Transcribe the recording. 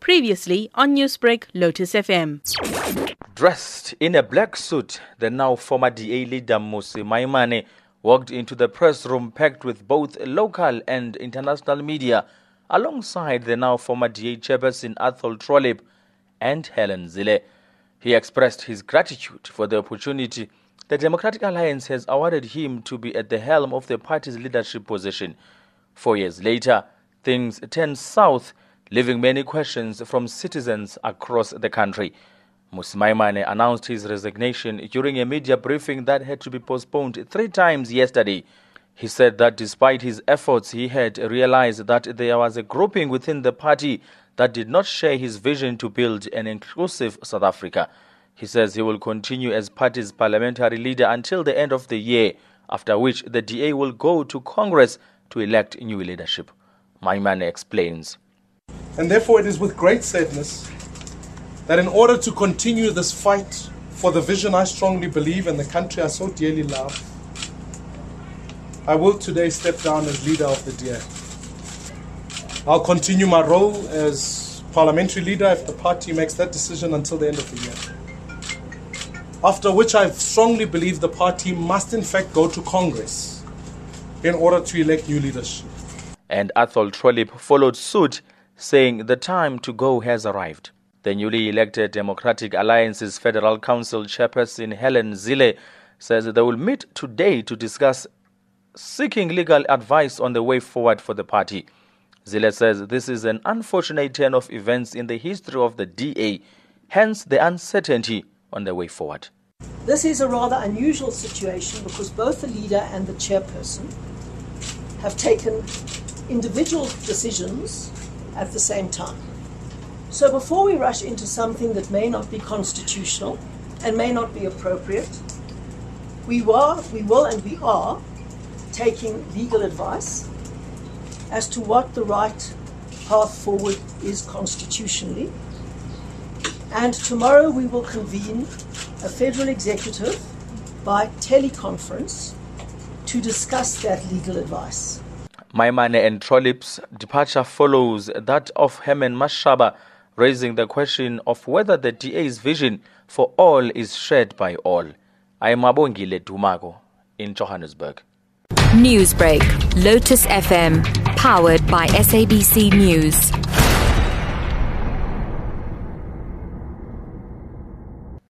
Previously on Newsbreak, Lotus FM. Dressed in a black suit, the now former DA leader Mmusi Maimane walked into the press room packed with both local and international media, alongside the now former DA chairperson Athol Trollip and Helen Zille. He expressed his gratitude for the opportunity the Democratic Alliance has awarded him to be at the helm of the party's leadership position. Four years later, things turned south, leaving many questions from citizens across the country. Mmusi Maimane announced his resignation during a media briefing that had to be postponed three times yesterday. He said that despite his efforts, he had realized that there was a grouping within the party that did not share his vision to build an inclusive South Africa. He says he will continue as party's parliamentary leader until the end of the year, after which the DA will go to Congress to elect new leadership. Maimane explains. And therefore, it is with great sadness that in order to continue this fight for the vision I strongly believe and the country I so dearly love, I will today step down as leader of the DA. I'll continue my role as parliamentary leader if the party makes that decision until the end of the year after which I strongly believe the party must in fact go to Congress in order to elect new leadership. And Athol Trollip followed suit, saying the time to go has arrived. The newly elected Democratic Alliance's Federal Council chairperson Helen Zille says they will meet today to discuss seeking legal advice on the way forward for the party. Zille says this is an unfortunate turn of events in the history of the DA, hence the uncertainty on their way forward. This is a rather unusual situation because both the leader and the chairperson have taken individual decisions at the same time. So before we rush into something that may not be constitutional and may not be appropriate, we were, we will, and we are taking legal advice as to what the right path forward is constitutionally and tomorrow we will convene a federal executive by teleconference to discuss that legal advice. Maimane and Trollip's departure follows that of Herman Mashaba, raising the question of whether the DA's vision for all is shared by all. I am Abongile Dumago in Johannesburg. Newsbreak, Lotus FM, powered by SABC News.